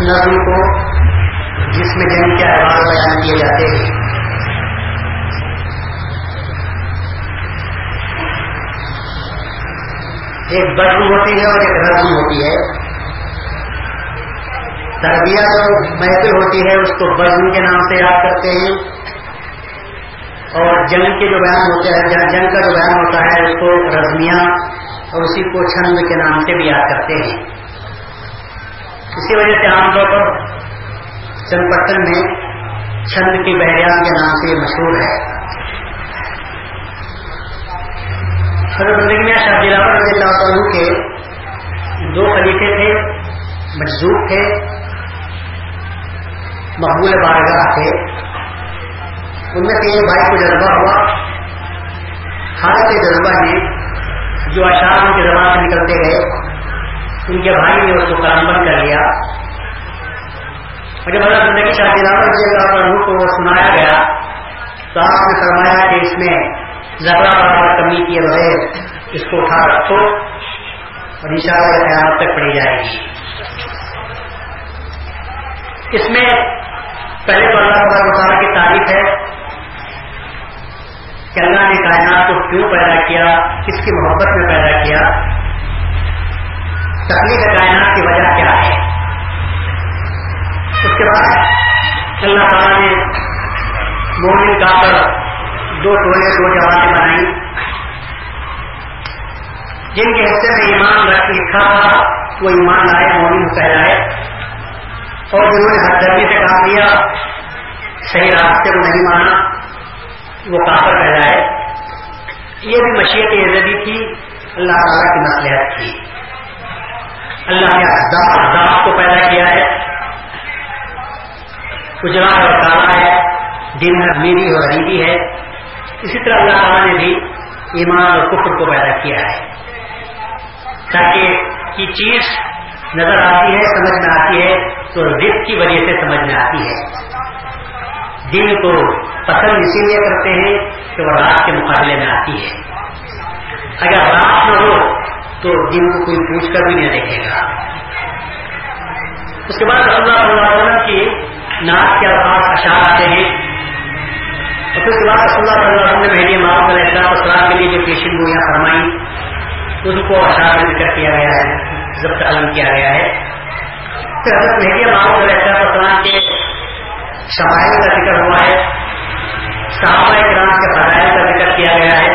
نظم کو جس میں جنگ کے احوال بیان کیے جاتے ہیں۔ ایک بزم ہوتی ہے اور ایک رزم ہوتی ہے۔ تربیت جو محفل ہوتی ہے، اس کو بزم کے نام سے یاد کرتے ہیں۔ اور جنگ کے جو بیان ہوتا ہے جنگ کا جو بیان ہوتا ہے، اس کو رزمیاں اور اسی کو چھند کے نام سے بھی یاد کرتے ہیں۔ اسی وجہ سے عام طور پر چند پٹن میں چھند کی بحریان کے نام سے مشہور ہے۔ زندگی میں شاہ دلاور رضی اللہ عنہ کے دو خلیفے تھے مجزوب تھے، مقبول بارگاہ تھے۔ ان میں سے ایک بھائی کو جذبہ ہوا، حالت جذبہ نے جو اشار ان کے زبان سے نکلتے گئے۔ ان کے بھائی نے اس کو کام کر لیا۔ اور جب اللہ زندگی شاہی رضی اللہ عنہ کو وہ سنایا گیا تو آپ نے فرمایا کہ اس میں ذرا برابر کمی کیے بغیر اس کو اٹھا رکھو اور ان شاء اللہ قیامت تک پڑی جائے گی۔ اس میں پہلے تو اللہ تعالیٰ کی تعریف ہے کہ اللہ نے کائنات کو کیوں پیدا کیا، کس کی محبت میں پیدا کیا تکلیف کائنات کی وجہ کیا ہے؟ اس کے بعد اللہ تعالیٰ نے مومن کا پر دو ٹولے دو جماعتیں بنائی جن کے حصے میں ایمان رکھ لکھا تھا، وہ ایمان لائے، مومن کہلائے۔ اور جنہوں نے ہر درمی سے کام لیا، صحیح راستے کو نہیں مانا، وہ کافر پیدا ہے یہ بھی مشیت عزدی تھی، اللہ تعالیٰ کی نصلیحت تھی اللہ نے اقدام کو پیدا کیا ہے۔ گجرات اور کالا ہے۔ دن میری اور غریبی ہے۔ اسی طرح اللہ تعالیٰ نے بھی ایمان اور کفر کو پیدا کیا ہے۔ تاکہ یہ چیز نظر آتی ہے، سمجھ میں آتی ہے، تو رزق کی وجہ سے سمجھ میں آتی ہے۔ دن کو پسند اسی لیے کرتے ہیں کہ وہ رات کے مقابلے میں آتی ہے۔ اگر رات نہ ہو تو دن کو کوئی پوچھ کر بھی نہیں دیکھے گا۔ اس کے بعد رسول اللہ علیہ وسلم کی ناک کے الفاظ اشار آتے ہیں۔ اور پھر اس کے بعد رسول اللہ علیہ وسلم نے بھیجیے ماؤ علیہ السلام السلام کے لیے جو پیشن گویاں فرمائی ان کو اشار ذکر کیا گیا ہے، ضبط علم کیا گیا ہے۔ پھر حضرت بھیجیے ماؤ علیہ السلام السلام کے شمائل کا ذکر ہوا ہے۔ صحابہ اکرام کے فضائل کا ذکر کیا گیا ہے۔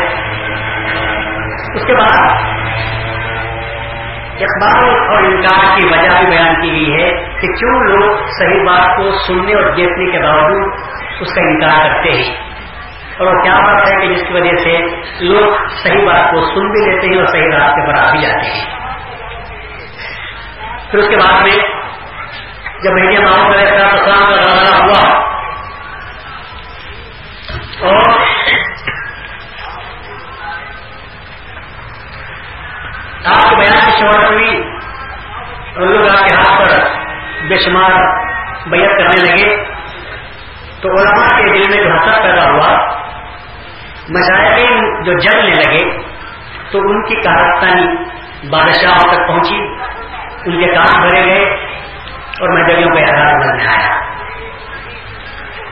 اس کے بعد اخبار اور انکار کی وجہ بھی بیان کی گئی ہے کہ کیوں لوگ صحیح بات کو سننے اور دیکھنے کے باوجود اس کا انکار کرتے ہیں۔ اور وہ کیا بات ہے کہ جس کی وجہ سے لوگ صحیح بات کو سن بھی لیتے ہیں اور صحیح راستے پر آ بھی جاتے ہیں۔ پھر اس کے بعد میں جب انڈیا محمد علیہ السلام کا ہوا اور آپ کے بیان کی شروعات ہوئی۔ اور لوگ آپ کے ہاتھ پر بے شمار بیعت کرنے لگے۔ تو علماء کے دل میں جو حسد پیدا ہوا مشاہدین جو جلنے لگے، تو ان کی کارستانی بادشاہوں تک پہنچی، ان کے کام بھرے گئے اور مجھلیوں کا احساس نظر آیا۔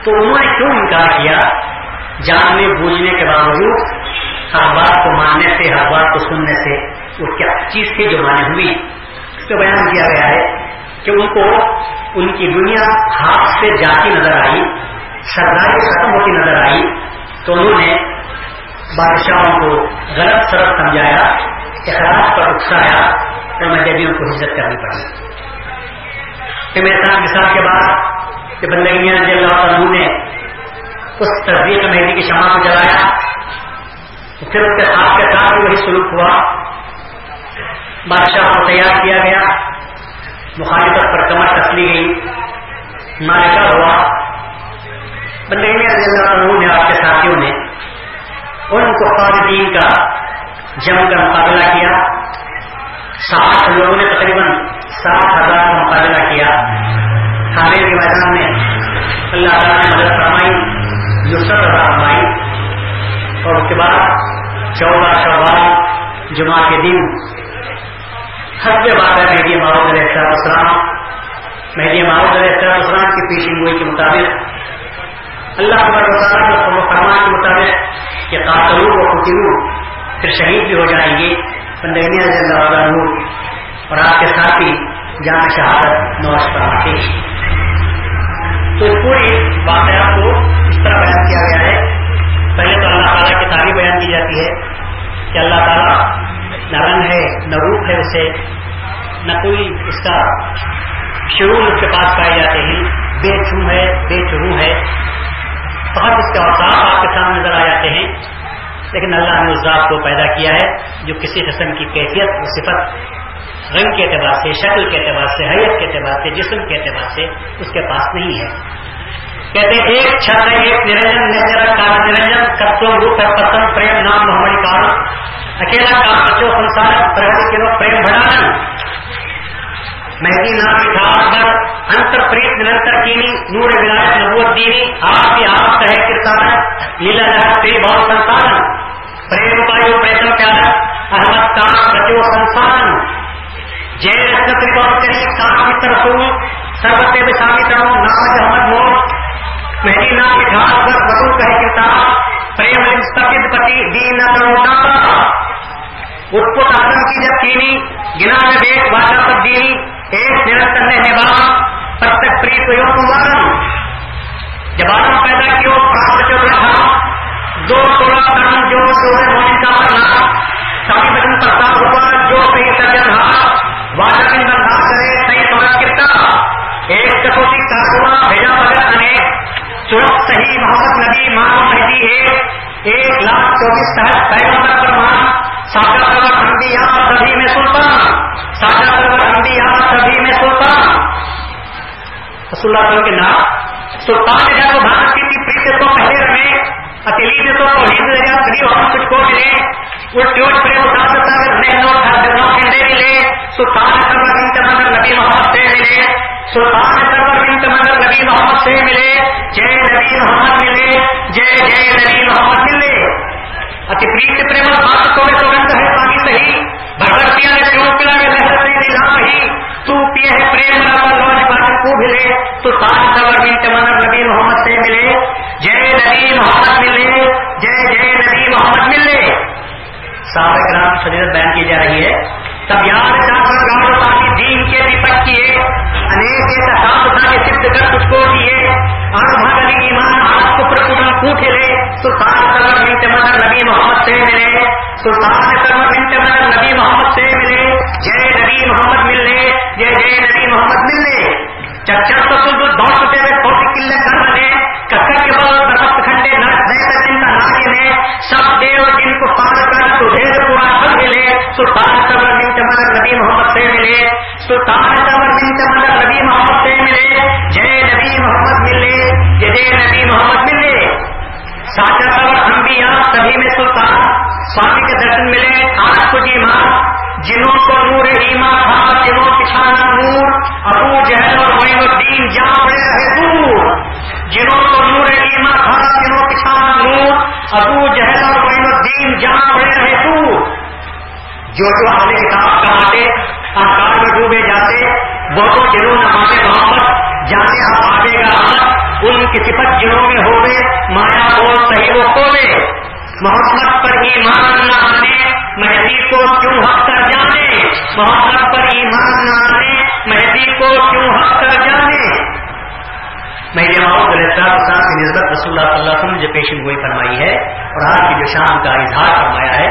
تو انہوں نے کیوں انکار کیا؟ جاننے بوجھنے کے باوجود، ہر بات کو ماننے سے، ہر بات کو سننے سے۔ وہ کیا چیز تھی جو مانے ہوئی، اس کا بیان کیا گیا ہے کہ ان کو ان کی دنیا ہاتھ سے جاتی نظر آئی، سرداری ختم ہوتی نظر آئی، تو انہوں نے بادشاہوں کو غلط سرد سمجھایا، اخراج پر اکسایا، اور مذہبیوں کو عزت کرنی پڑی۔ کہ میرے ساتھ مثال کے بعد کہ بندگیاں اللہ عنہ نے اس تصدیق مہندی کی شمع کو جلایا پھر اس کے ساتھ کے ساتھ وہی سلوک ہوا۔ بادشاہ کو تیار کیا گیا۔ مخالفت پر کمر کس لی گئی۔ مارکا ہوا۔ بندگی رضی اللہ عنہ نے آپ کے ساتھیوں نے ان کو خالدین کا جم کا مقابلہ کیا۔ سات لوگوں نے تقریباً سات ہزار کا مقابلہ کیا۔ تھانے کے میدان میں اللہ تعالیٰ نے مدد فرمائی یوسف فرمائی۔ اور اس کے بعد چودہ شوال جمعہ کے دن حج بات ہے میری ماؤ علیہ السلام مہدی محمود علیہ السلام کی پیشن گوئی کے مطابق اللہ فرمان کے مطابق کہ قاتلو و قتلو پھر شہید بھی ہو جائیں گے۔ پندرہ اللہ اور آپ کے ساتھ ہی جان شہادت نوش فرماتے ہیں تو پوری واقعہ نہ ہے اسے، نہ کوئی اس کا شروع اس کے پاس پائے جاتے ہیں۔ بے چھو ہے، بے چرو ہے۔ بہت اس کے اوساف آپ کے سامنے نظر آ جاتے ہیں۔ لیکن اللہ نے اس ذات کو پیدا کیا ہے، جو کسی قسم کی کیفیت و صفت، رنگ کے اعتبار سے، شکل کے اعتبار سے، حیت کے اعتبار سے، جسم کے اعتبار سے اس کے پاس نہیں ہے۔ کہتے ایک چھت ہے، ایک نرنجن کار نرنجن کتو روپ ہے پسند پریم نام محمد کار اکیلا کام بچوں سنسار، پرہری کے لوگ پریم بڑھانا مہدی نام اتحاد پر انتر پریت نرنتر کینی نور ولایت نبوت دینی آپ بھی آپ کہے کردار لیلا لہر پری بہت سنسان پریم پایو پریتم پیارا احمد کام بچو سنسان جے رسن تریبوت کری کام متر رسول سروتے بسامی ترو نام احمد مور مہدی نام اتحاد پر بطول کہے کردار پریم مستقد پتی دین نتروتا اس کو تعلم کی جب کینی، گنا میں بیک بادہ تبدیلی، ایک نرتن رہنے والا پرتک پریت یوم جب آدم پیدا کیا پراپت جو رہا، دو توڑا کرم جو سورج موجود کا بنا سبھی بدن پرتاپ ہوا، جو صحیح سرجن رہا واجب ان بندہ کرے، صحیح سورج کرتا ایک کسوٹی کا ہوا بھیجا بغیر انیک سورج صحیح محمد نبی ماں مہدی ایک ایک لاکھ چوبیس تحت پیغمبر پر ماں ساگر سبر انبیاء سبھی میں سلطان ساگر سبر انبیاء سبھی میں سلطان رسول اللہ کے نام، سلطان نے جب بھارت کی تھی پریت کو پہلے رہے، اکیلی نے تو توحید لے گا فری ہم کچھ کو ملے وہ ٹیوٹ پرے اٹھا سکتا ہے نہیں لوگ ہر کنڈے ملے سلطان سرور بنت مگر نبی محمد سے ملے سلطان سرور بنت مگر نبی محمد سے ملے، جے نبی محمد ملے، جے جے نبی محمد ملے۔ اتی پریت پریم بات تو تو ہے، پانی صحیح۔ بھگتیاں نے کیوں پلا کے لہر سے دلا ہی تو پیے ہے پریم روا لوج بات کو ملے۔ تو تاج سور بنت نبی محمد سے ملے۔ جے نبی محمد ملے، جے جے نبی محمد ملے۔ صاحب کرام فضیلت بیان کی جا رہی ہے۔ تب یاد چاہتا گاڑو تاکہ دین کے بھی پکیے کے تصاب تھا کہ سبت کر تجھ کو دیے آن بھاگلی ایمان آج کفر کٹن کوٹے لے۔ سلطان سرور بنت مدر نبی محمد سے ملے۔ سلطان سرور بنت مدر نبی محمد سے ملے۔ جے نبی محمد ملے۔ جے جے نبی محمد ملے۔ چچا تو سن تو دوڑ چکے ہوئے کوٹی کلے کر رہے ککر کے بعد برفت کھنڈے نرس دے کر جن کا ناگے میں سب دیو جن کو پار کر تو ڈھیر پورا پھل ملے سلطان سرور بنت مدر نبی محمد سے ملے۔ سلطان سرور بنت نبی محمد سے ملے جے نبی محمد ملے جے نبی محمد ملے ساچا اور انبیاء سبھی میں سلطان، سوامی کے درشن ملے، آج کو جی ماں، جنہوں کو نور ایما تھا، جنہوں پچھانا نور، ابو جہل اور معین الدین جہاں بڑے رہے دور۔ جنہوں کو نور ایما تھا، جنہوں پچھانا نور، ابو جہل اور معین الدین جہاں بڑے رہے دور۔ جو جو اہل کتاب کماتے آکار میں ڈوبے جاتے وہ تو جنہوں نماز محمد جانے آپ آگے گا آمد ان کی صفت جنہوں میں ہوئے مایا بول صحیح وہ کھولے محمد پر ایمان نہ آنے، مہدی کو کیوں حق کر جانے؟ محمد پر ایمان نہ آنے، مہدی کو کیوں حق کر جانے؟ مہدی محمد علیہ السلام کی نسبت رسول اللہ صلی اللہ علیہ وسلم جو پیشن گوئی فرمائی ہے اور آج کی جو شام کا اظہار فرمایا ہے،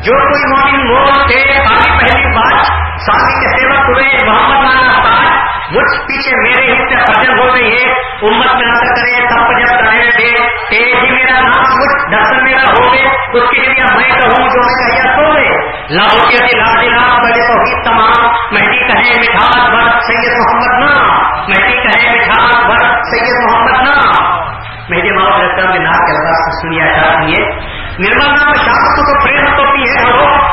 جو کوئی مومن مور تھے آگے پہلی بات، سامی کے سیوک ہوئے، محمد نانا مجھ پیچھے میرے ہی سے فرجن ہو گئی ہے امت میں نہ کرے تب جب کرے دے تیز ہی میرا نام مجھ درشن میرا ہو گئے اس کے لیے میں کہوں جو میں کہیا سو گئے لاہو کے لا دلا بڑے تو ہی تمام، مہدی کہے مٹھاس بر سید محمد نا مہدی کہے مٹھاس بر سید محمد نا مہدی محمد رسم کے نام کے الفاظ سنیا چاہتی ہے۔ نرمل نام شاپ تو پریم تو ہے ہو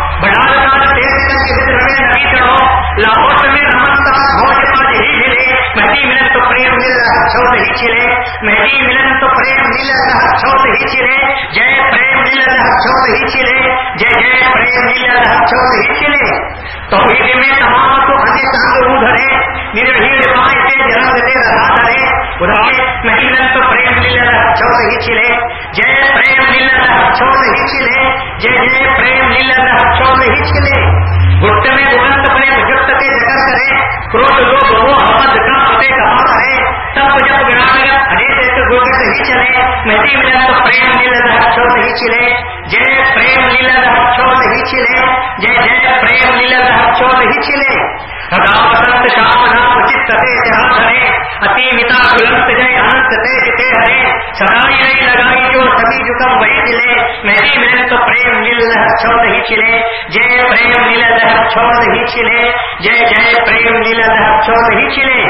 نہیں ملے، مہدی ملن تو پریم مل رہا چھوت ہی چلے، مہدی ملن تو پریم مل رہا چھوت ہی چلے، جے پریم مل رہا چھوت ہی چلے، جے جے پریم مل رہا چھوت ہی چلے۔ تو میرے میں تمام کو ہنسی چاند رو دھرے میرے بھیڑ پائے سے جنم دے رہا دھرے۔ ادھر مہدی تو پریم مل رہا چھوت ہی چلے، جے پریم مل رہا چھوت ہی چلے، جے جے پریم مل رہا چھوت ہی چلے۔ گٹ میں گنت پریم کرے لوگ وہ جب گرا چلے ملا تو پریم چلے، جے پریم نیل ہی چلے، جے جے پریم ہی چلے۔ سنت شام رام چت سے جہاں اتی متا جے انت تے جتے ہرے۔ سدائی لگائی جو سبھی جکم وہی دلے مہدی ملا تو پریم ہی چلے، جے پریم چھوڑ ہی چلے جے جے پریم لیلا دہب چھوڑ ہی چلے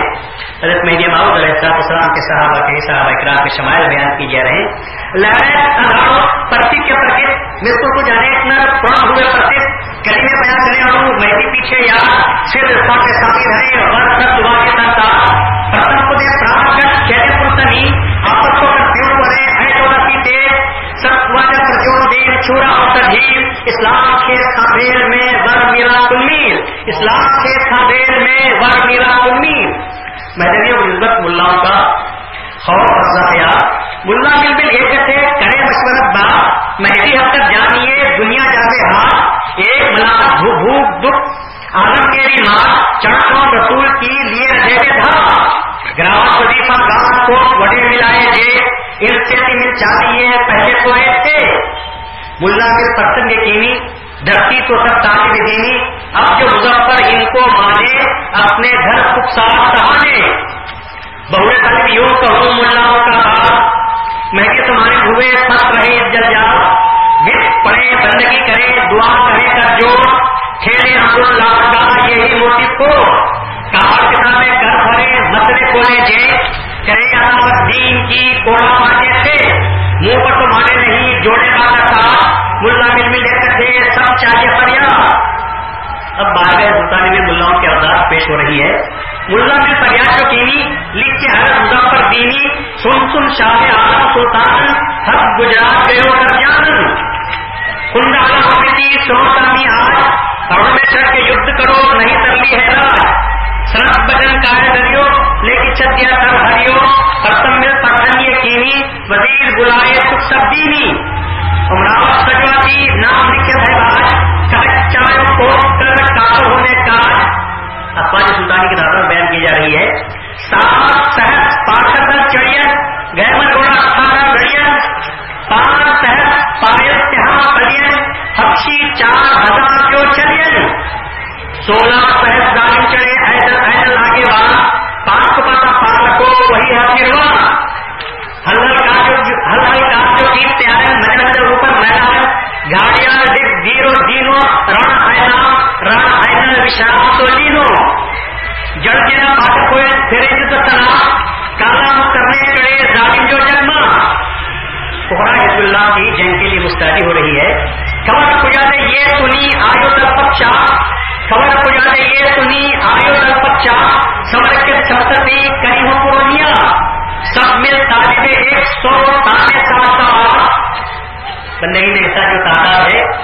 حضرت مہدی ماؤد علیہ السلام کے صحابہ کے صحابہ اکرام کے شمائل بیان کی جا رہے ہیں۔ لہرت ہزاروں پرتی کے پرکت میرے کو کچھ جانے اتنا پڑا ہوئے پرتی کلی میں بیان کرنے والوں، مہدی پیچھے یا صرف کے ساتھی رہے اور سب دعا کے ساتھ سورہ اور تجیب اسلام کے سبیر میں ور میرا امید اسلام کے سبیر میں ور میرا امید مدنی و عزت ملاؤں کا خوف حضرت ملا مل بل ایک کہتے کرے مشورت بات مہدی حد تک جانیے، دنیا جاتے ہاتھ، ایک بلا بھوک دکھ، آدم کے بھی ماں چڑکوں رسول کی لیے رہے گے تھا۔ گراہ وظیفہ گاہ کو بڑے ملائے گے ارتقی مل چاہیے، پہلے تو ایک تھے ملا کے پرسنگ یقینی دھرتی تو سب طالب دینی۔ اب جو مظفر ان کو مانے، اپنے گھر سکھ سال سہانے۔ بہوے طالب یوں کہوں، ملاؤں کا باپ۔ مہنگے تمہارے ہوئے پت رہے جل جا گرد پڑے، بندگی کرے، دعا کرے کر جو کھیلے ہم اللہ کا یہی موٹی کو۔ کار کتابیں کر پڑے مسئلے کھولے جے کرے ہم دین کی کوڑا مانگے سے اب بار ہندوستانی میں ملاؤں کی ارداس پیش ہو رہی ہے۔ ملا میں فریاد کو لکھ کے حضرت مظفر دینی سن سن شاہ سلطان ہر گجرات گئے کر جان۔ ہوتی سو آج، اور میں کے یدھ کرو، نہیں ہے بجن دریو چھتیا ہریو۔ یہ کینی وزیر بلائے سب دینی۔ امراؤ نام لکھے بھائی آج چاہے چاہے اور ہونے کا کہا اخبار سلطانی کے میں بیان کی جا رہی ہے۔ سات سہت پارشدہ چڑیا گہمن گوڑا اٹھارہ گڑیا پان سہت پایت ہفشی چار ہزار جو سولہ سہت ظالم چڑھے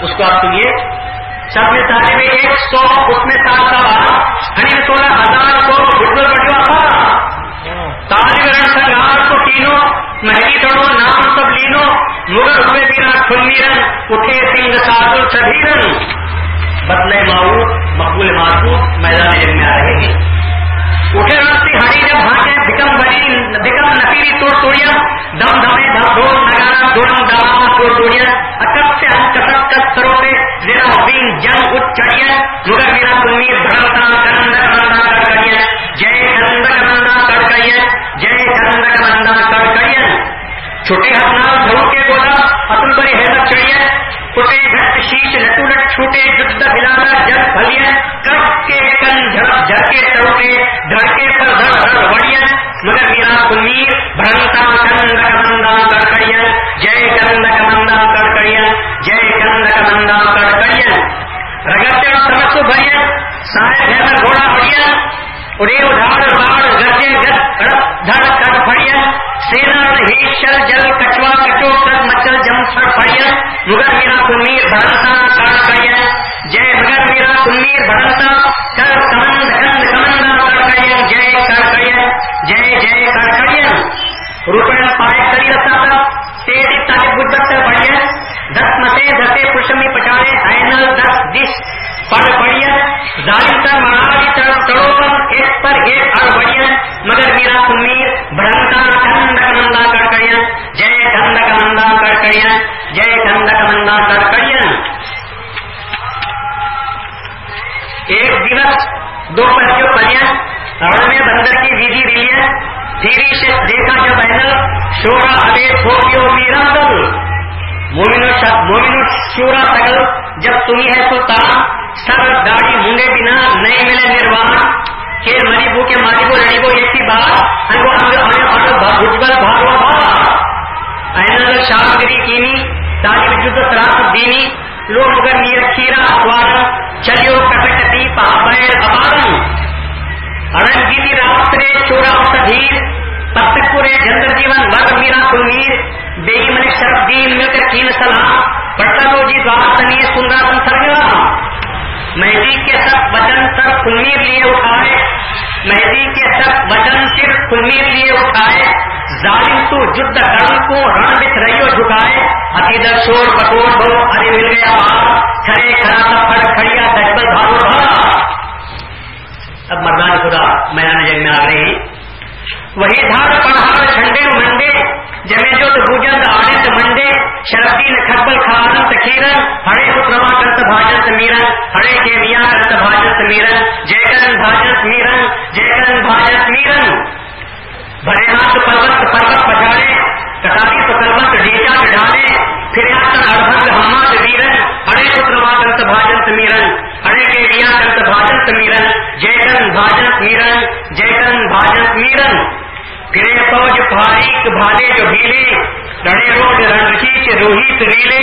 اس کو آپ سنیے۔ سب میں ایک سو، اس میں سال کا بارہ ہری یعنی سولہ ہزار کو گڈو بٹوا تھا طالب علم آپ کو تینوں مہنگی دڑو نام سب لینو۔ مگر ہوئے بنا کھلی رن اٹھے سنگ سادر سبھی رن بدلے ماؤ مقبول ماسو، میدان علم میں آ رہے گی اٹھے راستے ہری جب ہاتھیں بکم بری بکم نکیری توڑ توڑیا۔ دم دمے دم ڈھول نگارا دورم ڈالا توڑ توڑیا۔ اکب سے ہم کب میرا چھوٹے ہاتھ نام کے بولا بڑی کٹے شیش چھوٹے کے کن جھڑکے دھڑکے پر دھڑ دھڑ بڑھیے مگر میرا امید رگڑتے وقت مت بھریا سارے گھر گھوڑا ہوڑیا انہیں اڑاڑ باڑ گرجے دھڑ کر پڑیا سینا ہی شل جل کچوا کٹو کر مچل جم سر پڑیا مگر میرا کمیر بھرنتا کاٹ پڑیا جے مگر میرا کمیر بھرنتا کر کمند کند کمند کر کریا جے کر کریا جے جے کر کریا روپے پائے کری رتا تیری تک بدت بڑھیا دس مسے دسے پرشمی پچارے اینل دس دس پر بڑین ظالم تر معالی تر تڑوپن ایک پر ایک اور بڑین مگر میرا امیر بھرنتا دھند کمندہ کر کریا جے دھند کمندہ کر کریا جے دھند کمندہ کر کریا ایک دیوس، دو پرچو پڑیا اور میں بندر کی ویدی ریلین تیری سے دیکھا جب اینل، شورا ابھی تھوپیو میرا دل۔ مومن شورا سگل جب تمہیں ہے سلطان سب داڑھی مونگے بنا نئے ملے نروان کے مری بو کے ماری بو لڑی بو ایک ہی بات انگو انگو انگو انگو بھجبل بھاگو بھا۔ اینل شاہگری کینی تاجب جد سراس دینی، لوگ مگر نیر کھیرا اخوار چلیو کٹکتی پاپائر ابارن ارنگیتی راسترے چورا سدھیر پتکپورے جندر جیون ور میرا کلمیر بے من شرف دین مل کر کین سلام پٹنو جی بات دوارتنی سنگا تم سرگلا مہدی کے سب وجن سر کلمیر لیے اٹھائے۔ مہدی کے سب وجن سر کلمیر لیے اٹھائے۔ ظالم تو جد کرم کو رن بچ رہی جھکائے۔ عقیدت شور بٹور ہو ارے مل گیا کھڑے کھڑا سا پھڑ کھڑیا دجبل بھاگو بھاگا۔ اب مردان خدا، میدان جنگ میں آ رہے ہیں وہی دھاڑ پڑھاڑ جھنڈے منڈے جمے جو بوجن آنند منڈے شرفی کھبل کھارن کیرن ہڑے پتروا کنت بھاجن میرن ہڑے کے میاں کنت بھاجن میرن جے کرن بھاجن میرن جے کرن بھاجن میرن بڑے ہاتھ پروت پروت پچاڑے کٹاری تو کلوت ڈیچا ڈالے پھر اربنگ ہماد ویرن، ہڑے پتروا کنت بھاجن میرن ہڑے کے میاں کنت بھاجن میرن جے کرن بھاجن میرن جے کرن بھاجن میرن گرے فوج، فاریق، بھالے جو بھیلے ہیلے لڑے روڈ رنگیچ روہت ریلے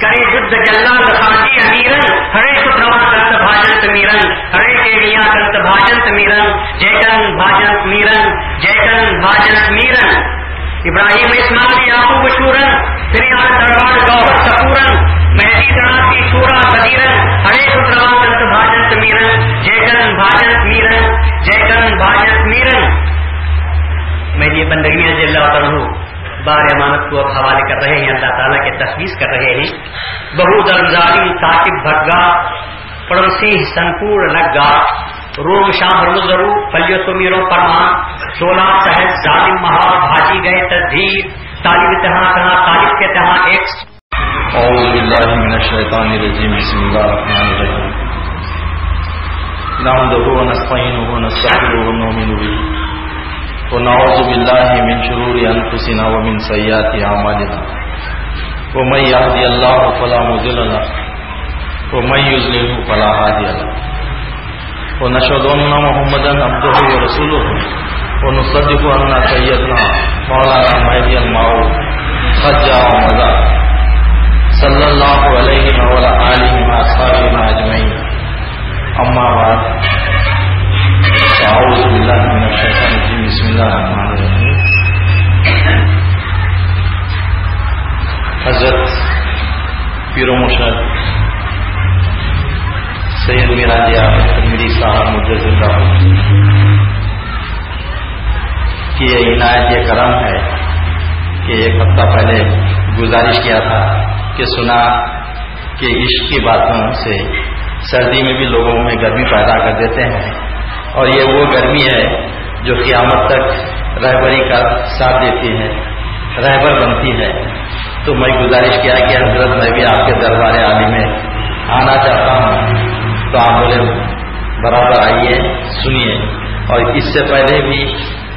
کرے بدھ جلال خاجی امیرن، ہرے ستروا کنت بھاجنت میرن ہرے کے میاں کنت بھاجنت میرن جیکن بھاجنت میرن جیکن بھاجنت میرن ابراہیم اسماعیل یعقوب شورن فریاد دربار گوہر سپورن مہدی تنا کی شورا قدیرن ہرے ستروا کنت بھاجنت میرن جیکن بھاجنت میرن جیکن بھاجنت میرن میں یہ بندگی رضی اللہ تعالیٰ بار امانت کو اب حوالے کر رہے ہیں، اللہ تعالیٰ کے تشویش کر رہے ہیں۔ بہو درزاری ثاقب بھگا پڑوسی سنپور لگا روم شام روزرو پلیو سمیروں پرمان سولہ صحت ظالم مہا بھاجی گئے تصدیر طالب تہاں کہاں، طالب کے تہاں ایک۔ اعوذ باللہ من الشیطان الرجیم، بسم اللہ الرحمن الرحیم۔ نحمده ونستعینه ونستغفره ونؤمن به ونعوذ بالله من شرور أنفسنا ومن سيئات أعمالنا. ومن يهدي الله فلا مضل له. ومن يضلل فلا هادي له. ونشهد أن محمدا عبده ورسوله. ونصدق أن سيدنا مولانا مهدي المعروف. قد جاء ومضى مجھے زندہ کہ یہ عنایت، یہ کرم ہے کہ ایک ہفتہ پہلے گزارش کیا تھا کہ سنا کہ عشق کی باتوں سے سردی میں بھی لوگوں میں گرمی پیدا کر دیتے ہیں اور یہ وہ گرمی ہے جو قیامت تک رہبری کا ساتھ دیتی ہے، رہبر بنتی ہے۔ تو میں گزارش کیا کہ حضرت میں بھی آپ کے دربار عالی میں آنا چاہتا ہوں برابر آئیے سنیے۔ اور اس سے پہلے بھی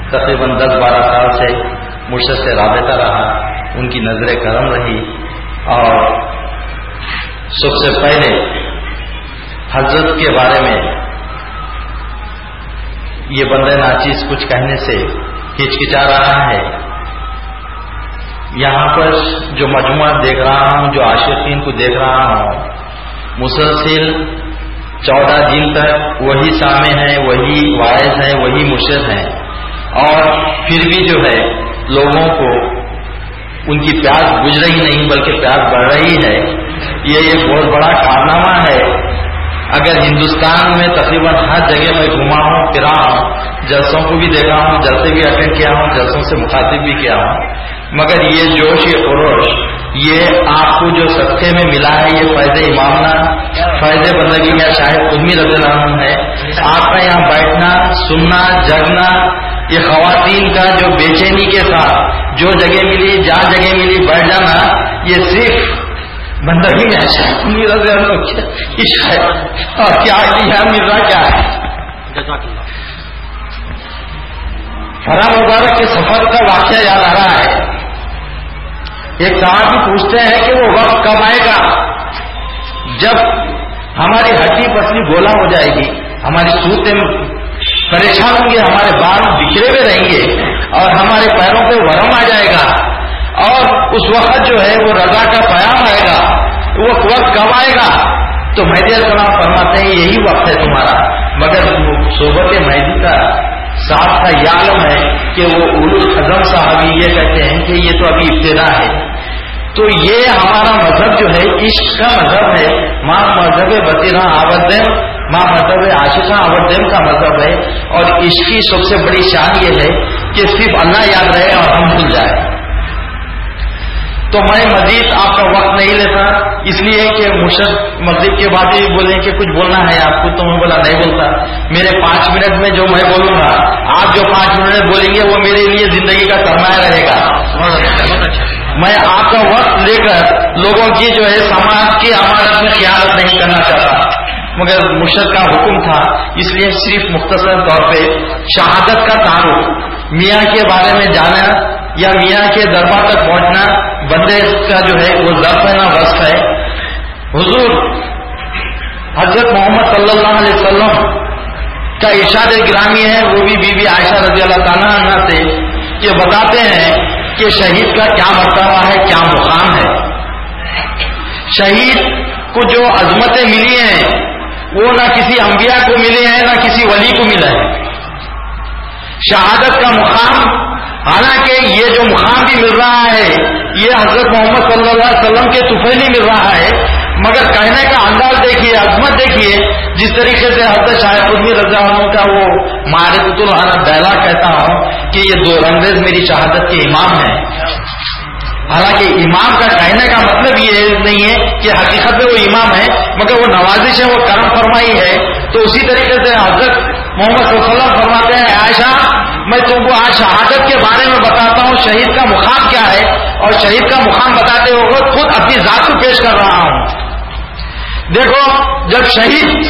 تقریباً دس بارہ سال سے مرشد سے رابطہ رہا، ان کی نظر کرم رہی۔ اور سب سے پہلے حضرت کے بارے میں یہ بندہ ناچیز کچھ کہنے سے ہچکچا رہا ہے۔ یہاں پر جو مجموعہ دیکھ رہا ہوں، جو عاشقین کو دیکھ رہا ہوں، مسلسل چودہ دن تک وہی سامع ہیں، وہی وائز ہیں، وہی مرشد ہیں۔ اور پھر بھی جو ہے، لوگوں کو ان کی پیاس بجھ رہی نہیں، بلکہ پیاس بڑھ رہی ہے۔ یہ ایک بہت بڑا کارنامہ ہے۔ اگر ہندوستان میں تقریباً ہر جگہ میں گھما ہوں، پھرا ہوں، جلسوں کو بھی دیکھا ہوں، جلسے بھی اٹینڈ کیا ہوں، جلسوں سے مخاطب بھی کیا ہوں، مگر یہ جوش، یہ خروش، یہ آپ کو جو سطح میں ملا ہے، یہ فیض امامنا فیض بندگی یا شاہد قدمی رضی اللہ عنہ ہے۔ آپ کا یہاں بیٹھنا سننا جگنا یہ خواتین کا جو بے چینی کے ساتھ جو جگہ ملی جہاں جگہ ملی بیٹھ جانا یہ صرف بندگی میں شاہد قدمی رضی اللہ عنہ اور کیا مل رہا کیا ہے؟ فرا مبارک کے سفر کا واقعہ یاد آ رہا ہے۔ ایک صاحب پوچھتے ہیں کہ وہ وقت کب آئے گا؟ جب ہماری ہڈی پسلی گولا ہو جائے گی، ہماری صورتیں پریشان ہوں گے، ہمارے بال بکھرے ہوئے رہیں گے اور ہمارے پیروں پہ ورم آ جائے گا۔ اور اس وقت جو ہے وہ رضا کا پیام آئے گا، وہ وقت کب آئے گا؟ تو مہدی السلام فرماتے ہیں، یہی وقت ہے تمہارا۔ مگر صحبت مہدی کا ساتھ کا یہ عالم ہے کہ وہ اول الحضم صاحب یہ کہتے ہیں کہ یہ تو ابھی ابتدا ہے۔ تو یہ ہمارا مذہب جو ہے عشق کا مذہب ہے۔ ماں مذہب بطیرہ آبدین ماں مذہب عاشقہ آبدین کا مذہب ہے۔ اور عشق کی سب سے بڑی شان یہ ہے کہ صرف اللہ یاد رہے اور ہم بھول جائیں۔ تو میں مزید آپ کا وقت نہیں لیتا، اس لیے کہ مرشد مسجد کے بعد ہی بولیں کہ کچھ بولنا ہے۔ آپ کو تو میں بولا نہیں بولتا۔ میرے پانچ منٹ میں جو میں بولوں گا، آپ جو پانچ منٹ بولیں گے، وہ میرے لیے زندگی کا سرمایہ رہے گا۔ میں آپ کا وقت لے کر لوگوں کی جو ہے سماج کی امانت میں خیالت نہیں کرنا چاہتا۔ مگر مرشد کا حکم تھا۔ اس لیے صرف مختصر طور پہ شہادت کا تعارف میاں کے بارے میں جانا یا میاں کے دربار تک پہنچنا بندے کا جو ہے وہ ضرف ہے وسط ہے۔ حضور حضرت محمد صلی اللہ علیہ وسلم کا ارشاد گرامی ہے۔ وہ بھی بی بی عائشہ رضی اللہ تعالیٰ عنہ سے کہ بتاتے ہیں کہ شہید کا کیا مرتبہ ہے، کیا مقام ہے۔ شہید کو جو عظمتیں ملی ہیں، وہ نہ کسی انبیاء کو ملے ہیں، نہ کسی ولی کو ملا ہے شہادت کا مقام، حالانکہ یہ جو مقام بھی مل رہا ہے، یہ حضرت محمد صلی اللہ علیہ وسلم کے طفیلی مل رہا ہے مگر کہنے کا انداز دیکھیے، عظمت دیکھیے، جس طریقے سے حضرت شاہد قدمی رضا عنہ کا وہ معرفت الحرا ڈائلاگ کہتا ہوں کہ یہ دو رنگریز میری شہادت کے امام ہیں۔ حالانکہ امام کا کہنے کا مطلب یہ نہیں ہے کہ حقیقت میں وہ امام ہے مگر وہ نوازش ہے وہ کرم فرمائی ہے۔ تو اسی طریقے سے حضرت محمد صلی اللہ علیہ وسلم فرماتے ہیں، عائشہ، میں تم کو آج شہادت کے بارے میں بتاتا ہوں، شہید کا مقام کیا ہے؟ اور شہید کا مقام بتاتے ہوئے خود اپنی ذات کو پیش کر رہا ہوں۔ دیکھو، جب شہید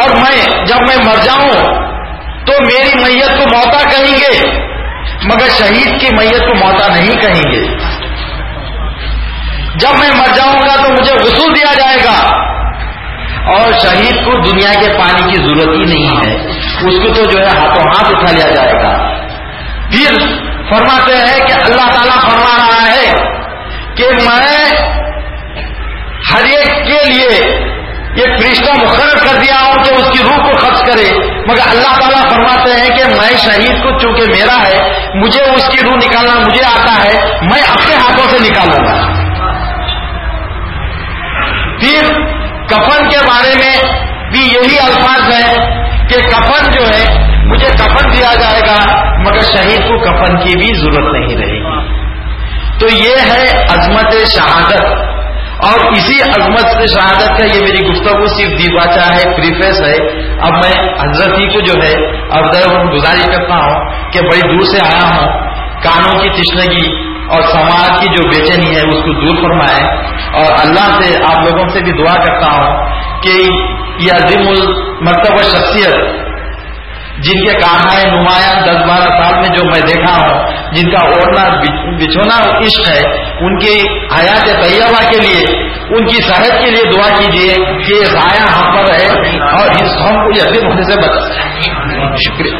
اور میں جب میں مر جاؤں تو میری میت کو موتا کہیں گے، مگر شہید کی میت کو موتا نہیں کہیں گے۔ جب میں مر جاؤں گا تو مجھے غسل دیا جائے گا۔ اور شہید کو دنیا کے پانی کی ضرورت ہی نہیں ہے۔ اس کو تو جو ہے ہاتھوں ہاتھ اٹھا لیا جائے گا۔ پھر فرماتے ہیں کہ اللہ تعالیٰ فرما رہا ہے کہ میں کے لیے یہ فرشتہ مقرر کر دیا ہوں کہ اس کی روح کو خرچ کرے۔ مگر اللہ تعالیٰ فرماتے ہیں کہ میں شہید کو چونکہ میرا ہے، مجھے اس کی روح نکالنا مجھے آتا ہے، میں اپنے ہاتھوں سے نکالوں گا۔ پھر کفن کے بارے میں بھی یہی الفاظ ہے کہ کفن جو ہے، مجھے کفن دیا جائے گا، مگر شہید کو کفن کی بھی ضرورت نہیں رہے گی۔ تو یہ ہے عظمت شہادت۔ اور اسی عظمت سے شہادت کا یہ میری گفتگو صرف دیواچا ہے، پریفیس ہے۔ اب میں حضرت ہی کو جو ہے اب گزارش کرتا ہوں کہ بڑی دور سے آیا ہوں۔ کانوں کی تشنگی اور سماج کی جو بے چینی ہے، اس کو دور فرمائے۔ اور اللہ سے، آپ لوگوں سے بھی دعا کرتا ہوں کہ یہ عظیم المرتبہ شخصیت جن کے کہاں نمایاں دس بارہ سال میں جو میں دیکھا ہوں، جن کا اوڑھنا بچھونا عشق ہے، ان کی حیات طیبہ کے لیے، ان کی صحت کے لیے دعا کیجیے کہ ضائع ہم پر ہے اور اس قوم کو یقین ہونے سے بچ شکریہ۔